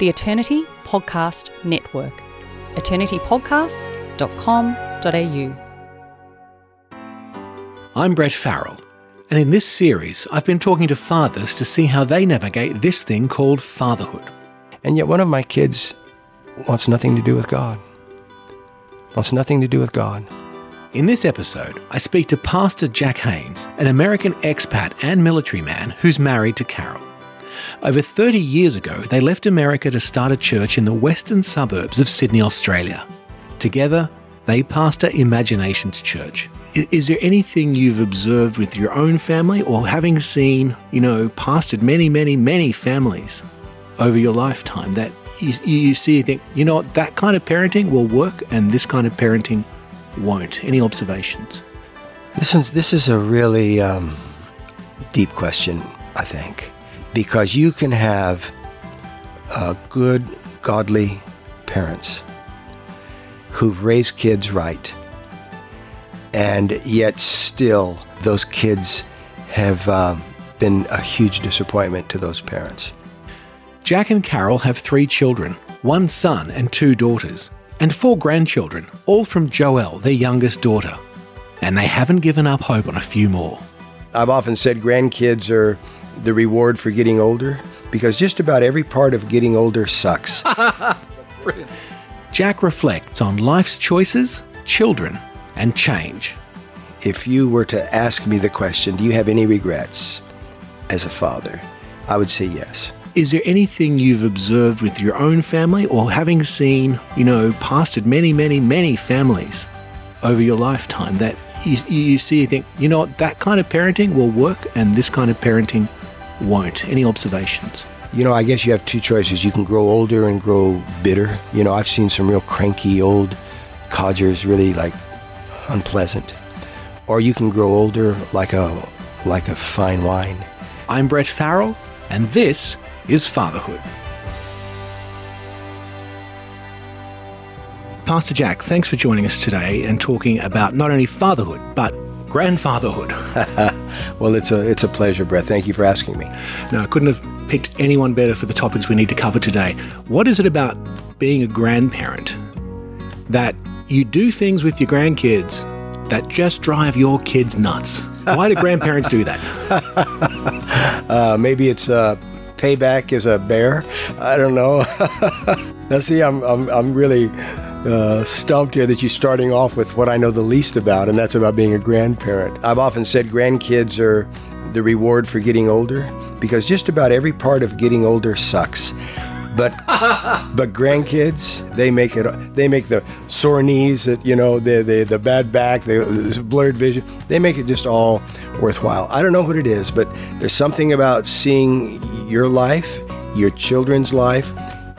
the Eternity Podcast Network. eternitypodcasts.com.au. I'm Brett Farrell, and in this series, I've been talking to fathers to see how they navigate this thing called fatherhood. And yet, one of my kids wants nothing to do with God. Wants nothing to do with God. In this episode, I speak to Pastor Jack Haynes, an American expat and military man who's married to Carol. Over 30 years ago, they left America to start a church in the western suburbs of Sydney, Australia. Together, they pastor Imaginations Church. Is there anything you've observed with your own family or having seen, you know, pastored many, many, many families over your lifetime that you, you see and think, you know what, that kind of parenting will work and this kind of parenting won't? Any observations? This is this is a really um, deep question, I think, because you can have uh, good, godly parents who've raised kids right, and yet still those kids have um, been a huge disappointment to those parents. Jack and Carol have three children one son and two daughters, and four grandchildren, all from Joelle, their youngest daughter. And they haven't given up hope on a few more. I've often said grandkids are the reward for getting older because just about every part of getting older sucks. Jack reflects on life's choices, children, and change. if you were to ask me the question, do you have any regrets as a father? I would say yes. Is there anything you've observed with your own family or having seen, you know, pastored many, many, many families over your lifetime that you, you see and think, you know what, that kind of parenting will work and this kind of parenting won't? Any observations? You know, I guess you have two choices. You can grow older and grow bitter. You know, I've seen some real cranky old codgers, really like unpleasant. Or you can grow older like a like a fine wine. I'm Brett Farrell, and this is Fatherhood. Pastor Jack, thanks for joining us today and talking about not only fatherhood, but grandfatherhood. Well, it's a it's a pleasure, Brett. Thank you for asking me. Now, I couldn't have picked anyone better for the topics we need to cover today. What is it about being a grandparent that you do things with your grandkids that just drive your kids nuts? Why do grandparents do that? Uh, maybe it's uh, payback is a bear. I don't know. now, see, I'm, I'm, I'm really uh, stumped here that you're starting off with what I know the least about, and that's about being a grandparent. I've often said grandkids are the reward for getting older because just about every part of getting older sucks. But but grandkids, they make it. They make the sore knees, that you know, the the, the bad back, the, the blurred vision. They make it just all worthwhile. I don't know what it is, but there's something about seeing your life, your children's life,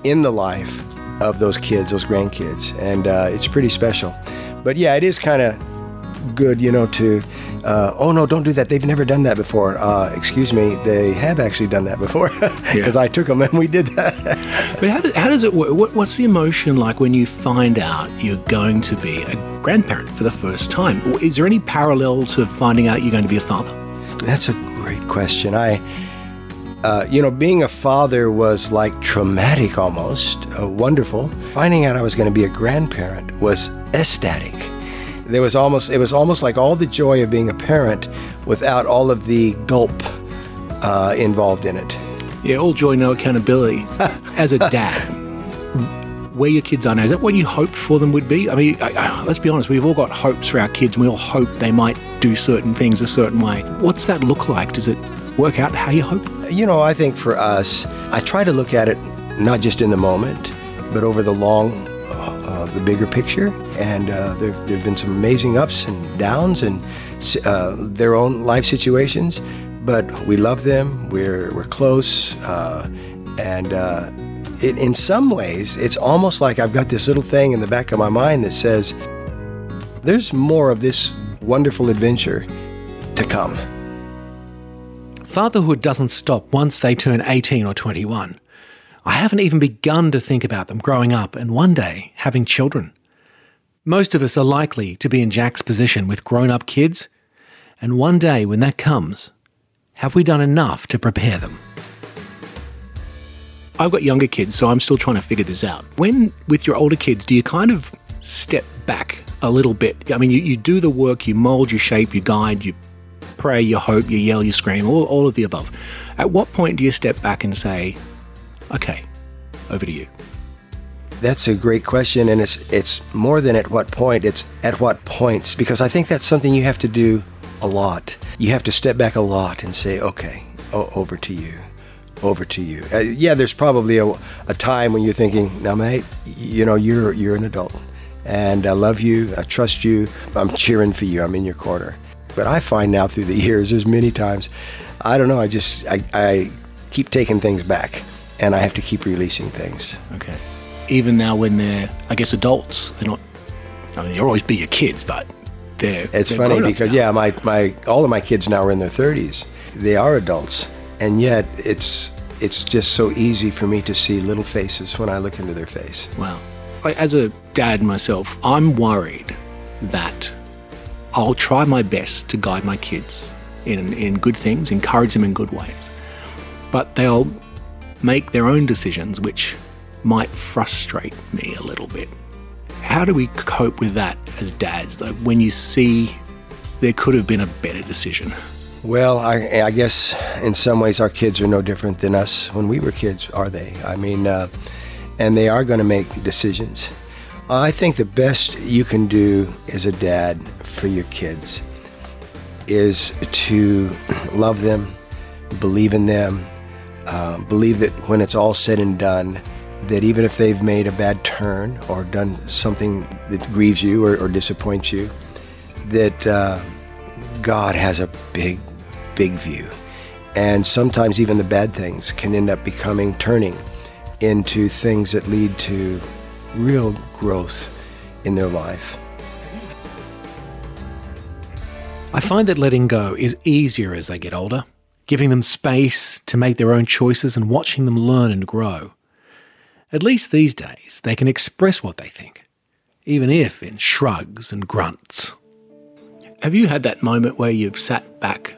in the life of those kids, those grandkids, and uh, it's pretty special. But yeah, it is kind of good, you know, to. Uh, oh no! Don't do that. They've never done that before. Uh, excuse me. They have actually done that before because I took them and we did that. But how, do, how does it work? What, what's the emotion like when you find out you're going to be a grandparent for the first time? Is there any parallel to finding out you're going to be a father? That's a great question. I, uh, you know, being a father was like traumatic almost, uh, wonderful. Finding out I was going to be a grandparent was ecstatic. There was almost, it was almost like all the joy of being a parent without all of the gulp uh, involved in it. Yeah, all joy, no accountability. As a dad, where your kids are now, is that what you hoped for them would be? I mean, I, I, let's be honest, we've all got hopes for our kids and we all hope they might do certain things a certain way. What's that look like? Does it work out how you hope? You know, I think for us, I try to look at it not just in the moment, but over the long, uh, the bigger picture. And uh, there have been some amazing ups and downs and uh, their own life situations, but we love them. We're we're close, uh, and uh, it, in some ways, it's almost like I've got this little thing in the back of my mind that says, "There's more of this wonderful adventure to come." Fatherhood doesn't stop once they turn 18 or 21. I haven't even begun to think about them growing up and one day having children. Most of us are likely to be in Jack's position with grown up kids, and one day when that comes, have we done enough to prepare them? I've got younger kids, so I'm still trying to figure this out. When with your older kids, do you kind of step back a little bit? I mean, you, you do the work, you mold, you shape, you guide, you pray, you hope, you yell, you scream, all, all of the above. At what point do you step back and say, okay, over to you? That's a great question, and it's it's more than at what point. It's at what points, because I think that's something you have to do a lot. You have to step back a lot and say, okay, over to you, over to you. Uh, yeah, there's probably a, a time when you're thinking, now, mate, you know, you're you're an adult, and I love you, I trust you, I'm cheering for you, I'm in your corner. But I find now through the years, there's many times, I don't know, I just I, I keep taking things back, and I have to keep releasing things. Okay. Even now, when they're, I guess, adults, they're not. I mean, they'll always be your kids, but they're. It's they're funny because yeah, my, my all of my kids now are in their 30s. They are adults, and yet it's it's just so easy for me to see little faces when I look into their face. Wow. I, as a dad myself, I'm worried that I'll try my best to guide my kids in, in good things, encourage them in good ways. But they'll make their own decisions, which might frustrate me a little bit. How do we cope with that as dads, though, when you see there could have been a better decision? Well, I, I guess in some ways our kids are no different than us when we were kids, are they? I mean, uh, and they are going to make decisions. I think the best you can do as a dad for your kids is to love them, believe in them, uh, believe that when it's all said and done, that even if they've made a bad turn or done something that grieves you or, or disappoints you, that uh, God has a big, big view. And sometimes even the bad things can end up becoming, turning into things that lead to real growth in their life. I find that letting go is easier as they get older, giving them space to make their own choices and watching them learn and grow. At least these days, they can express what they think, even if in shrugs and grunts. Have you had that moment where you've sat back,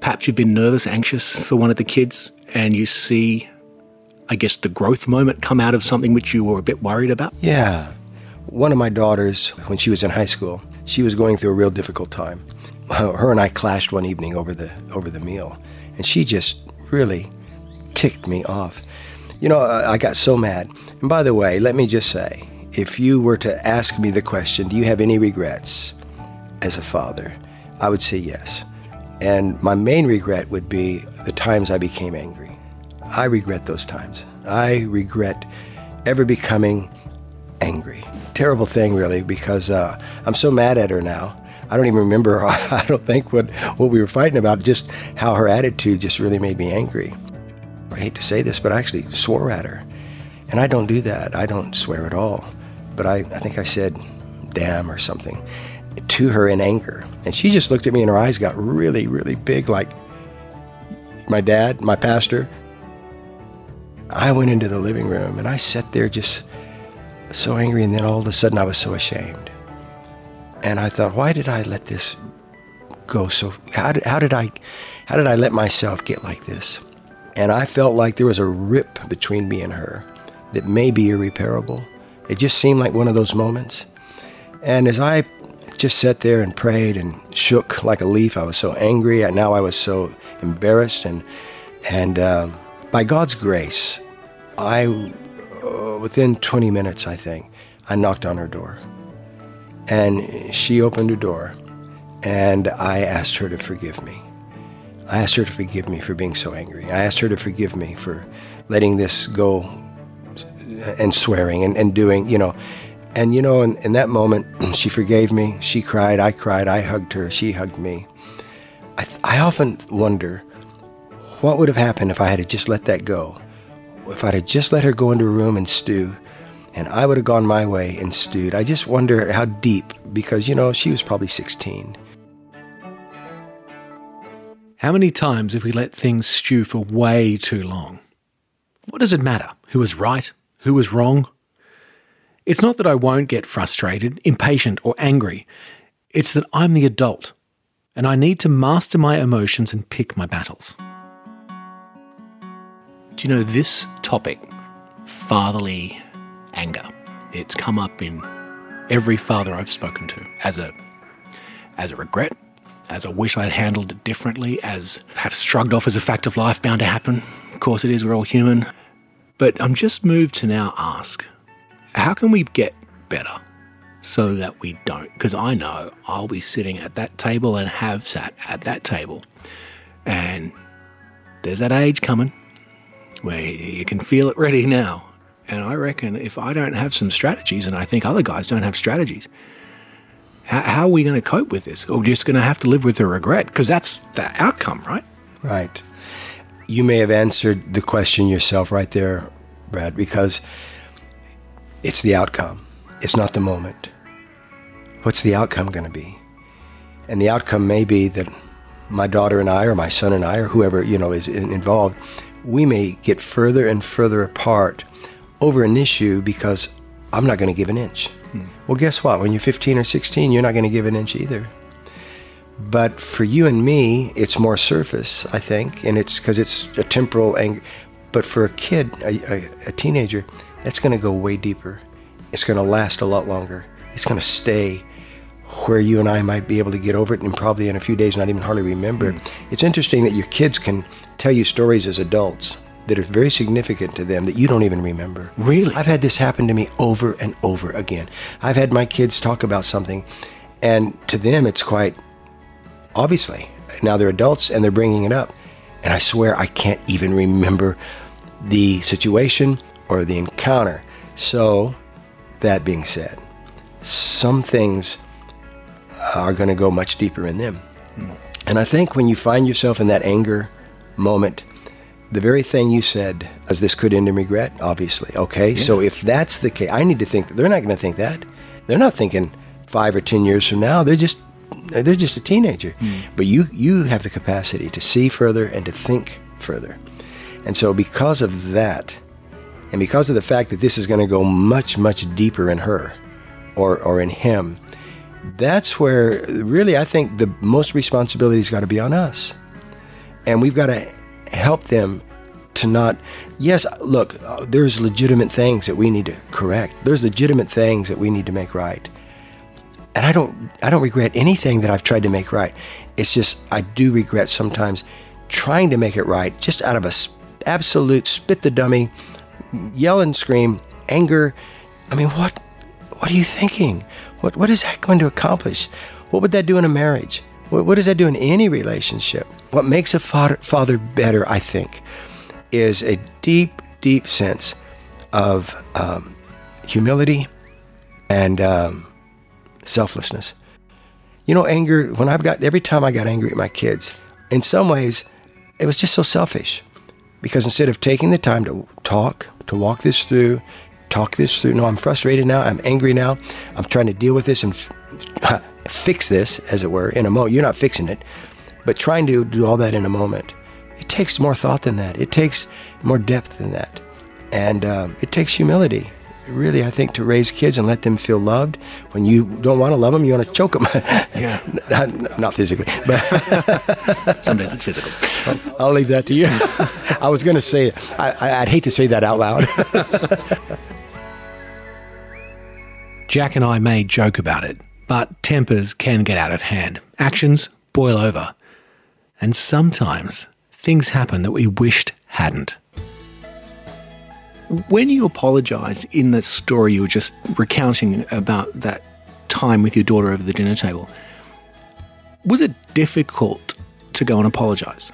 perhaps you've been nervous, anxious for one of the kids, and you see, I guess, the growth moment come out of something which you were a bit worried about? Yeah. One of my daughters, when she was in high school, she was going through a real difficult time. Her and I clashed one evening over the over the meal, and she just really ticked me off. You know, I got so mad. And by the way, let me just say, if you were to ask me the question, do you have any regrets as a father? I would say yes. And my main regret would be the times I became angry. I regret those times. I regret ever becoming angry. Terrible thing, really, because uh, I'm so mad at her now. I don't even remember, I don't think, what, what we were fighting about, just how her attitude just really made me angry. I hate to say this, but I actually swore at her. And I don't do that. I don't swear at all. But I, I think I said, damn, or something to her in anger. And she just looked at me and her eyes got really, really big, like my dad, my pastor. I went into the living room and I sat there just so angry. And then all of a sudden I was so ashamed. And I thought, why did I let this go so, how did, how did I, how did I let myself get like this? And I felt like there was a rip between me and her that may be irreparable. It just seemed like one of those moments. And as I just sat there and prayed and shook like a leaf, I was so angry. And now I was so embarrassed. And, and um, by God's grace, I, uh, within 20 minutes, I think, I knocked on her door. And she opened her door. And I asked her to forgive me. I asked her to forgive me for being so angry. I asked her to forgive me for letting this go and swearing and, and doing, you know. And, you know, in, in that moment, she forgave me. She cried. I cried. I hugged her. She hugged me. I, th- I often wonder what would have happened if I had just let that go. If I'd have just let her go into a room and stew, and I would have gone my way and stewed. I just wonder how deep, because, you know, she was probably 16. How many times have we let things stew for way too long? What does it matter? Who was right? Who was wrong? It's not that I won't get frustrated, impatient, or angry. It's that I'm the adult, and I need to master my emotions and pick my battles. Do you know this topic, fatherly anger? It's come up in every father I've spoken to as a as a regret, as a wish I'd handled it differently, as perhaps shrugged off as a fact of life bound to happen. Of course it is, we're all human. But I'm just moved to now ask, how can we get better so that we don't? Because I know I'll be sitting at that table and have sat at that table. And there's that age coming where you can feel it ready now. And I reckon if I don't have some strategies, and I think other guys don't have strategies, how, how are we going to cope with this? Or just going to have to live with the regret? Because that's the outcome, right? Right. You may have answered the question yourself right there, Brad, because it's the outcome. It's not the moment. What's the outcome going to be? And the outcome may be that my daughter and I, or my son and I, or whoever you know is involved, we may get further and further apart over an issue because I'm not going to give an inch. Hmm. Well, guess what? When you're 15 or 16, you're not going to give an inch either. But for you and me, it's more surface, I think, and it's because it's a temporal anger. But for a kid, a, a, a teenager, that's going to go way deeper. It's going to last a lot longer. It's going to stay where you and I might be able to get over it and probably in a few days not even hardly remember. Mm. It's interesting that your kids can tell you stories as adults that are very significant to them that you don't even remember. Really? I've had this happen to me over and over again. I've had my kids talk about something, and to them it's quite obviously. Now they're adults and they're bringing it up. And I swear I can't even remember the situation or the encounter. So, that being said, some things are going to go much deeper in them. Mm. And I think when you find yourself in that anger moment, the very thing you said, as this could end in regret, obviously. Okay, yeah. so if that's the case, I need to think they're not going to think that. They're not thinking five or ten years from now. They're just they're just a teenager. Mm. But you you have the capacity to see further and to think further. And so because of that, and because of the fact that this is going to go much much deeper in her, or or in him, that's where really I think the most responsibility's got to be on us, and we've got to help them to not yes look there's legitimate things that we need to correct. There's legitimate things that we need to make right. And i don't i don't regret anything that i've tried to make right. It's just i do regret sometimes trying to make it right just out of a absolute spit the dummy yell and scream anger. I mean what what are you thinking what what is that going to accomplish what would that do in a marriage what, what does that do in any relationship what makes a father, father better, I think, is a deep, deep sense of um, humility and um, selflessness. You know, anger, when I've got, every time I got angry at my kids, in some ways, it was just so selfish. Because instead of taking the time to talk, to walk this through, talk this through, no, I'm frustrated now, I'm angry now, I'm trying to deal with this and f- fix this, as it were, in a moment. You're not fixing it. But trying to do all that in a moment, it takes more thought than that. It takes more depth than that. And um, it takes humility, really, I think, to raise kids and let them feel loved. When you don't want to love them, you want to choke them. yeah. not, not, physically, but sometimes it's physical. I'll leave that to you. I was going to say, I, I'd hate to say that out loud. Jack and I may joke about it, but tempers can get out of hand. Actions boil over. And sometimes things happen that we wished hadn't. When you apologized in the story you were just recounting about that time with your daughter over the dinner table, was it difficult to go and apologize?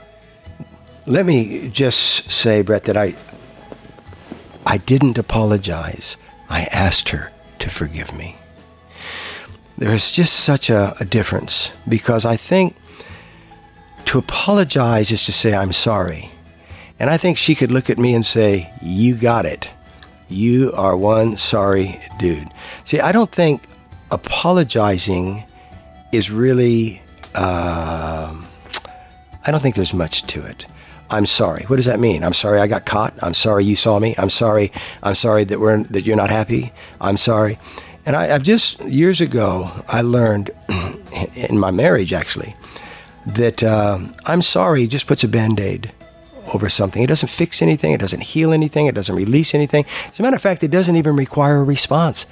Let me just say, Brett, that I I didn't apologize. I asked her to forgive me. There is just such a, a difference because I think to apologize is to say, I'm sorry. And I think she could look at me and say, You got it. You are one sorry dude. See, I don't think apologizing is really, uh, I don't think there's much to it. I'm sorry. What does that mean? I'm sorry I got caught. I'm sorry you saw me. I'm sorry. I'm sorry that we're that you're not happy. I'm sorry. And I, have just years ago I learned in my marriage actually that uh, I'm sorry just puts a band aid over something. It doesn't fix anything, it doesn't heal anything, it doesn't release anything. As a matter of fact, it doesn't even require a response.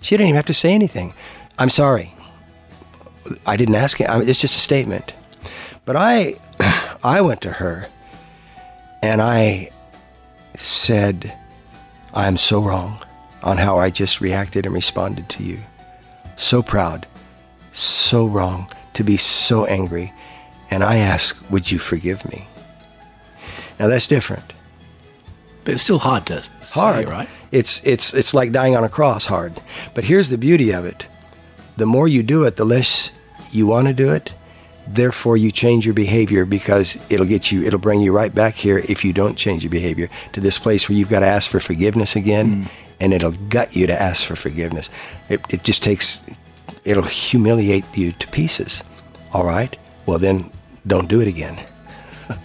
She didn't even have to say anything. I'm sorry. I didn't ask it. It's just a statement. But I, I went to her and I said, I am so wrong on how I just reacted and responded to you. So proud, so wrong to be so angry. And I ask, would you forgive me? Now that's different. But it's still hard to hard, say, right? It's it's it's like dying on a cross, hard. But here's the beauty of it: the more you do it, the less you want to do it. Therefore, you change your behavior because it'll get you, it'll bring you right back here if you don't change your behavior to this place where you've got to ask for forgiveness again, mm. and it'll gut you to ask for forgiveness. It, it just takes, it'll humiliate you to pieces. All right? Well, then don't do it again.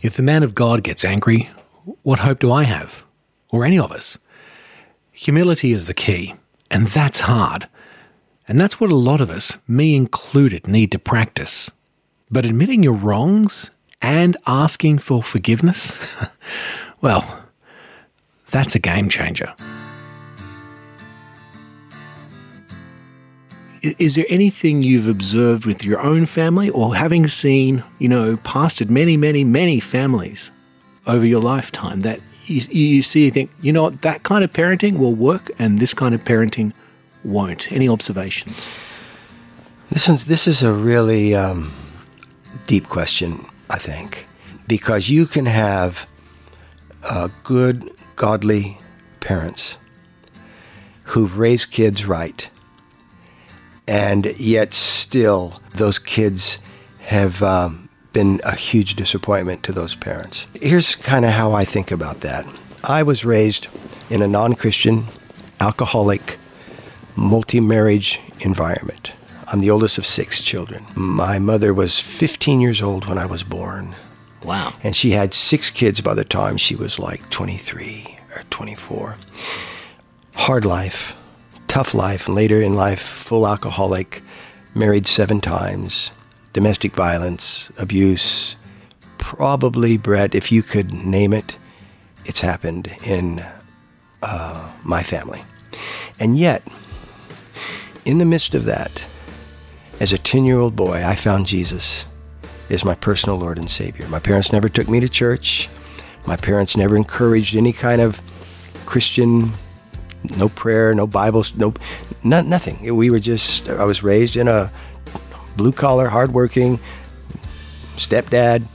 if the man of God gets angry, what hope do I have? Or any of us? Humility is the key, and that's hard. And that's what a lot of us, me included, need to practice. But admitting your wrongs and asking for forgiveness, well, that's a game changer. Is there anything you've observed with your own family or having seen, you know, pastored many, many, many families over your lifetime that you, you see, you think, you know what, that kind of parenting will work and this kind of parenting won't. Any observations? This is, this is a really um, deep question, I think, because you can have uh, good, godly parents who've raised kids right, and yet still those kids have um, been a huge disappointment to those parents. Here's kind of how I think about that. I was raised in a non Christian, alcoholic, multi marriage environment. I'm the oldest of six children. My mother was 15 years old when I was born. Wow. And she had six kids by the time she was like 23 or 24. Hard life, tough life, and later in life, full alcoholic, married seven times, domestic violence, abuse. Probably, Brett, if you could name it, it's happened in uh, my family. And yet, in the midst of that, as a 10 year old boy, I found Jesus as my personal Lord and Savior. My parents never took me to church. My parents never encouraged any kind of Christian, no prayer, no Bibles, no, no nothing. We were just, I was raised in a blue collar, hardworking stepdad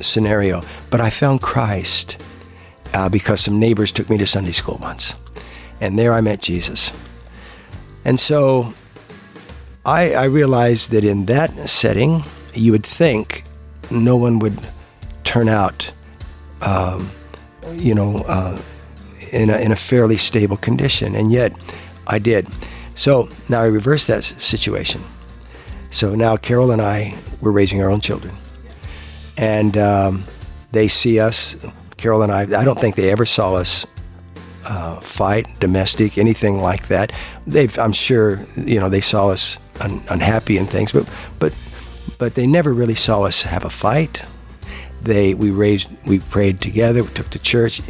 scenario. But I found Christ uh, because some neighbors took me to Sunday school once. And there I met Jesus. And so I, I realized that in that setting, you would think no one would turn out, um, you know, uh, in, a, in a fairly stable condition. And yet I did. So now I reversed that situation. So now Carol and I, we're raising our own children. And um, they see us, Carol and I, I don't think they ever saw us uh, fight, domestic, anything like that. They've, I'm sure, you know, they saw us un- unhappy and things, but but but they never really saw us have a fight. They, we raised, we prayed together, we took to church,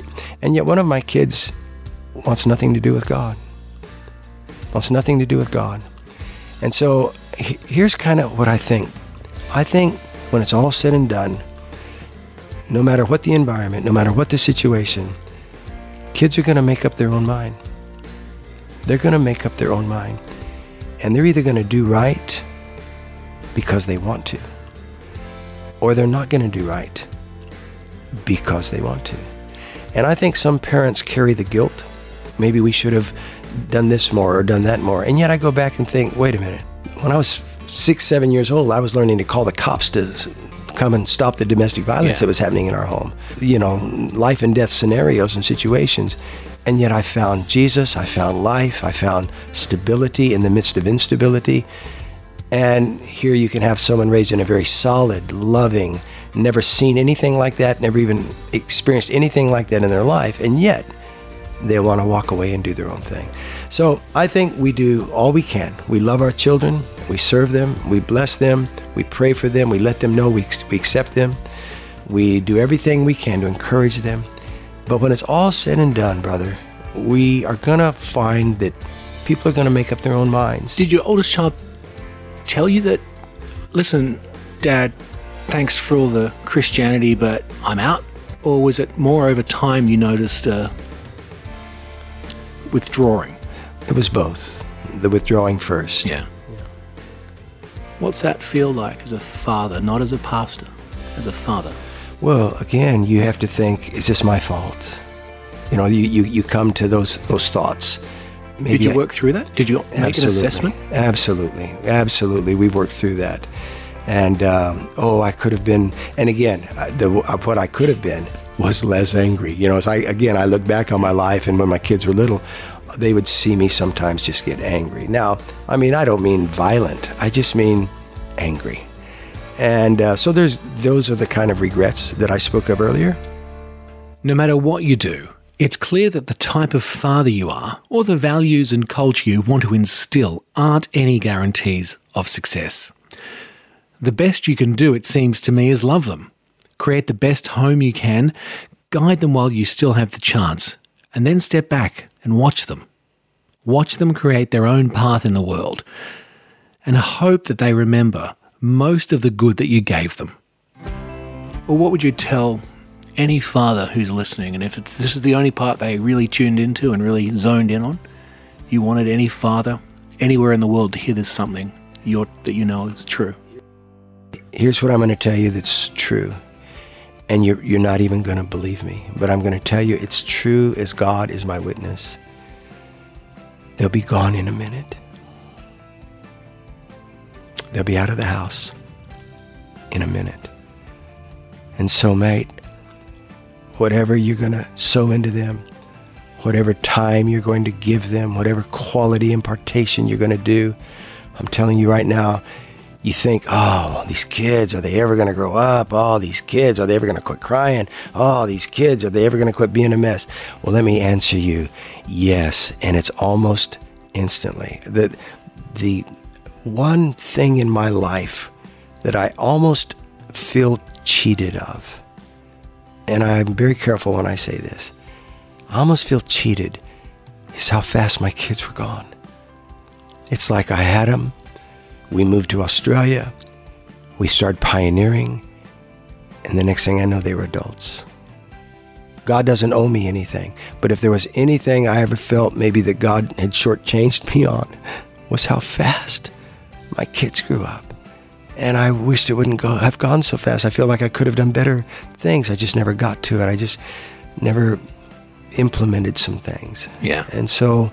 and yet one of my kids wants nothing to do with God. Wants nothing to do with God, and so here's kind of what I think. I think when it's all said and done, no matter what the environment, no matter what the situation, kids are going to make up their own mind. They're going to make up their own mind. And they're either going to do right because they want to, or they're not going to do right because they want to. And I think some parents carry the guilt. Maybe we should have done this more or done that more. And yet I go back and think, wait a minute. When I was six, seven years old, I was learning to call the cops to come and stop the domestic violence yeah. that was happening in our home. You know, life and death scenarios and situations. And yet I found Jesus, I found life, I found stability in the midst of instability. And here you can have someone raised in a very solid, loving, never seen anything like that, never even experienced anything like that in their life, and yet they want to walk away and do their own thing. So I think we do all we can. We love our children, we serve them, we bless them, we pray for them, we let them know we, we accept them. We do everything we can to encourage them. But when it's all said and done, brother, we are going to find that people are going to make up their own minds. Did your oldest child tell you that, listen, Dad, thanks for all the Christianity, but I'm out? Or was it more over time you noticed uh, withdrawing? It was both. The withdrawing first. Yeah. What's that feel like as a father, not as a pastor, as a father? Well, again, you have to think, is this my fault? You know, you, you, you come to those those thoughts. Did you I- work through that? Did you make an Absolutely. assessment? Absolutely, absolutely. We've worked through that, and um, oh, I could have been. And again, uh, the, uh, what I could have been was less angry. You know, as I again, I look back on my life, and when my kids were little, they would see me sometimes just get angry. Now, I mean, I don't mean violent. I just mean angry. And uh, so there's those are the kind of regrets that I spoke of earlier. No matter what you do, it's clear that the type of father you are, or the values and culture you want to instill, aren't any guarantees of success. The best you can do, it seems to me, is love them. Create the best home you can, guide them while you still have the chance, and then step back and watch them. Watch them create their own path in the world, and hope that they remember most of the good that you gave them. Or what would you tell any father who's listening, and if this is the only part they really tuned into and really zoned in on, you wanted any father anywhere in the world to hear this something that you know is true. here's what I'm going to tell you that's true. And you're, you're not even going to believe me, but I'm going to tell you it's true as God is my witness. They'll be gone in a minute. They'll be out of the house in a minute. And so, mate, whatever you're going to sow into them, whatever time you're going to give them, whatever quality impartation you're going to do, I'm telling you right now, you think, oh, these kids, are they ever going to grow up? Oh, these kids, are they ever going to quit crying? Oh, these kids, are they ever going to quit being a mess? Well, let me answer you yes. And it's almost instantly. The, the one thing in my life that I almost feel cheated of, and I'm very careful when I say this, I almost feel cheated, is how fast my kids were gone. It's like I had them. We moved to Australia. We started pioneering. And the next thing I know, they were adults. God doesn't owe me anything. But if there was anything I ever felt maybe that God had shortchanged me on, was how fast my kids grew up. And I wished it wouldn't go have gone so fast. I feel like I could have done better things. I just never got to it. I just never implemented some things. Yeah. And so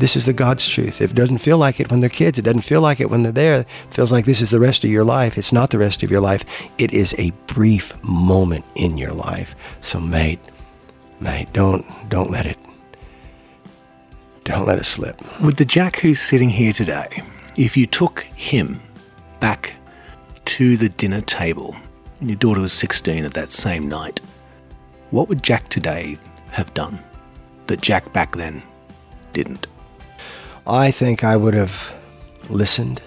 this is the God's truth. It doesn't feel like it when they're kids. It doesn't feel like it when they're there. It feels like this is the rest of your life. It's not the rest of your life. It is a brief moment in your life. So mate, mate, don't don't let it don't let it slip. With the Jack who's sitting here today, if you took him back to the dinner table and your daughter was 16 at that same night, what would Jack today have done that Jack back then didn't? I think I would have listened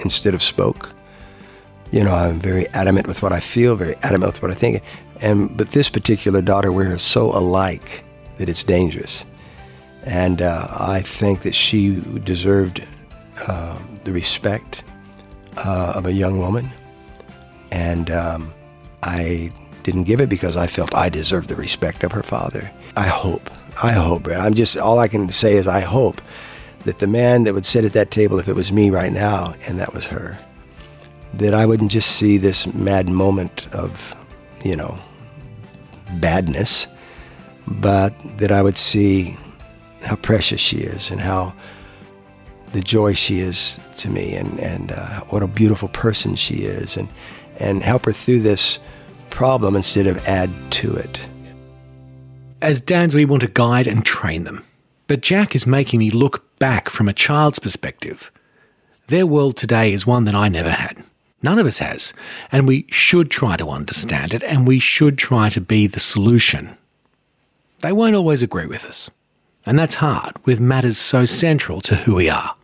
instead of spoke. You know, I'm very adamant with what I feel, very adamant with what I think. And but this particular daughter, we're so alike that it's dangerous. And uh, I think that she deserved uh, the respect uh, of a young woman. And um, I didn't give it because I felt I deserved the respect of her father. I hope, I hope, Brad. I'm just, all I can say is I hope that the man that would sit at that table, if it was me right now, and that was her, that I wouldn't just see this mad moment of, you know, badness, but that I would see how precious she is and how the joy she is to me and, and uh, what a beautiful person she is and, and help her through this problem instead of add to it. As dads, we want to guide and train them. But Jack is making me look back from a child's perspective. Their world today is one that I never had. None of us has. And we should try to understand it, and we should try to be the solution. They won't always agree with us. And that's hard with matters so central to who we are.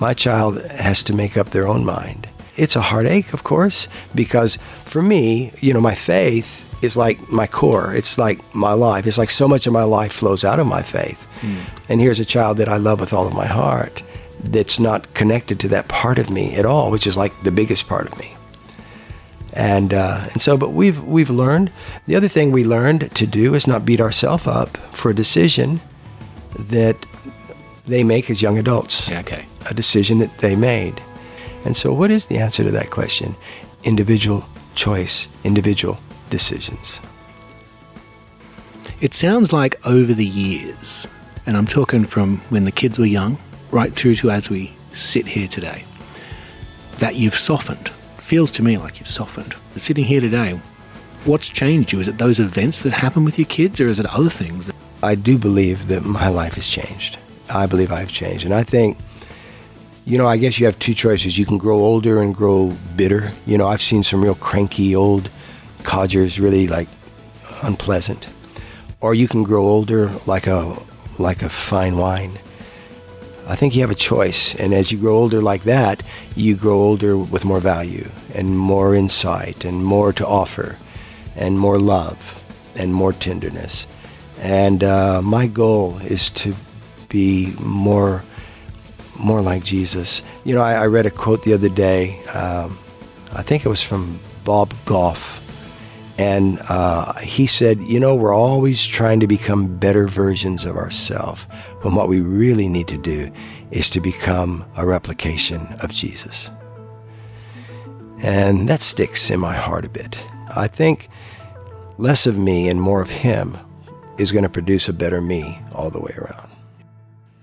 My child has to make up their own mind. It's a heartache, of course, because for me, you know, my faith is like my core. It's like my life. It's like so much of my life flows out of my faith. Mm. And here's a child that I love with all of my heart that's not connected to that part of me at all, which is like the biggest part of me. And uh, and so, but we've we've learned. The other thing we learned to do is not beat ourselves up for a decision that they make as young adults. Okay. A decision that they made. And so, what is the answer to that question? Individual choice, individual decisions. It sounds like over the years, and I'm talking from when the kids were young right through to as we sit here today, that you've softened. Feels to me like you've softened. But sitting here today, what's changed you? Is it those events that happen with your kids, or is it other things? I do believe that my life has changed. I believe I've changed. And I think, you know, I guess you have two choices. You can grow older and grow bitter. You know, I've seen some real cranky old codgers, really like unpleasant. Or you can grow older like a like a fine wine. I think you have a choice, and as you grow older like that, you grow older with more value and more insight and more to offer, and more love and more tenderness. And uh, my goal is to be more more like Jesus. You know, I, I read a quote the other day. Um, I think it was from Bob Goff, and uh, he said, You know, we're always trying to become better versions of ourselves. When what we really need to do is to become a replication of Jesus. And that sticks in my heart a bit. I think less of me and more of him is going to produce a better me all the way around.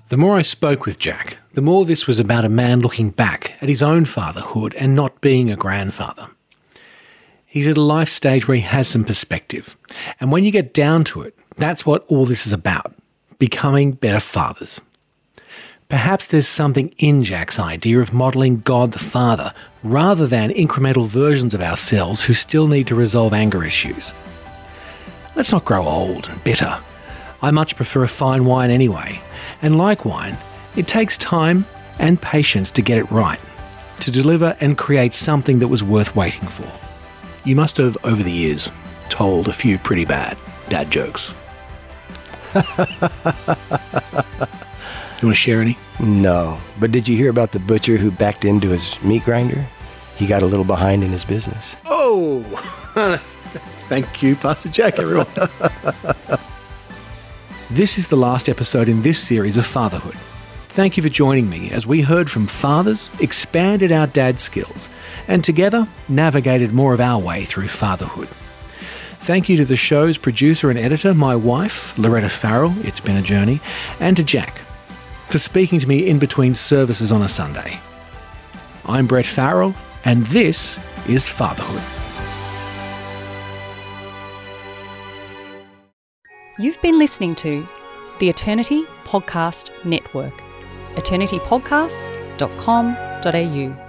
The more I spoke with Jack, the more this was about a man looking back at his own fatherhood and not being a grandfather. He's at a life stage where he has some perspective. And when you get down to it, that's what all this is about becoming better fathers. Perhaps there's something in Jack's idea of modelling God the Father rather than incremental versions of ourselves who still need to resolve anger issues. Let's not grow old and bitter. I much prefer a fine wine anyway, and like wine, it takes time and patience to get it right, to deliver and create something that was worth waiting for. You must have, over the years, told a few pretty bad dad jokes. Do you want to share any? No. But did you hear about the butcher who backed into his meat grinder? He got a little behind in his business. Oh! Thank you, Pastor Jack, everyone. this is the last episode in this series of fatherhood. Thank you for joining me as we heard from fathers, expanded our dad skills, and together navigated more of our way through fatherhood. Thank you to the show's producer and editor, my wife, Loretta Farrell, it's been a journey, and to Jack for speaking to me in between services on a Sunday. I'm Brett Farrell, and this is Fatherhood. You've been listening to the Eternity Podcast Network, eternitypodcasts.com.au.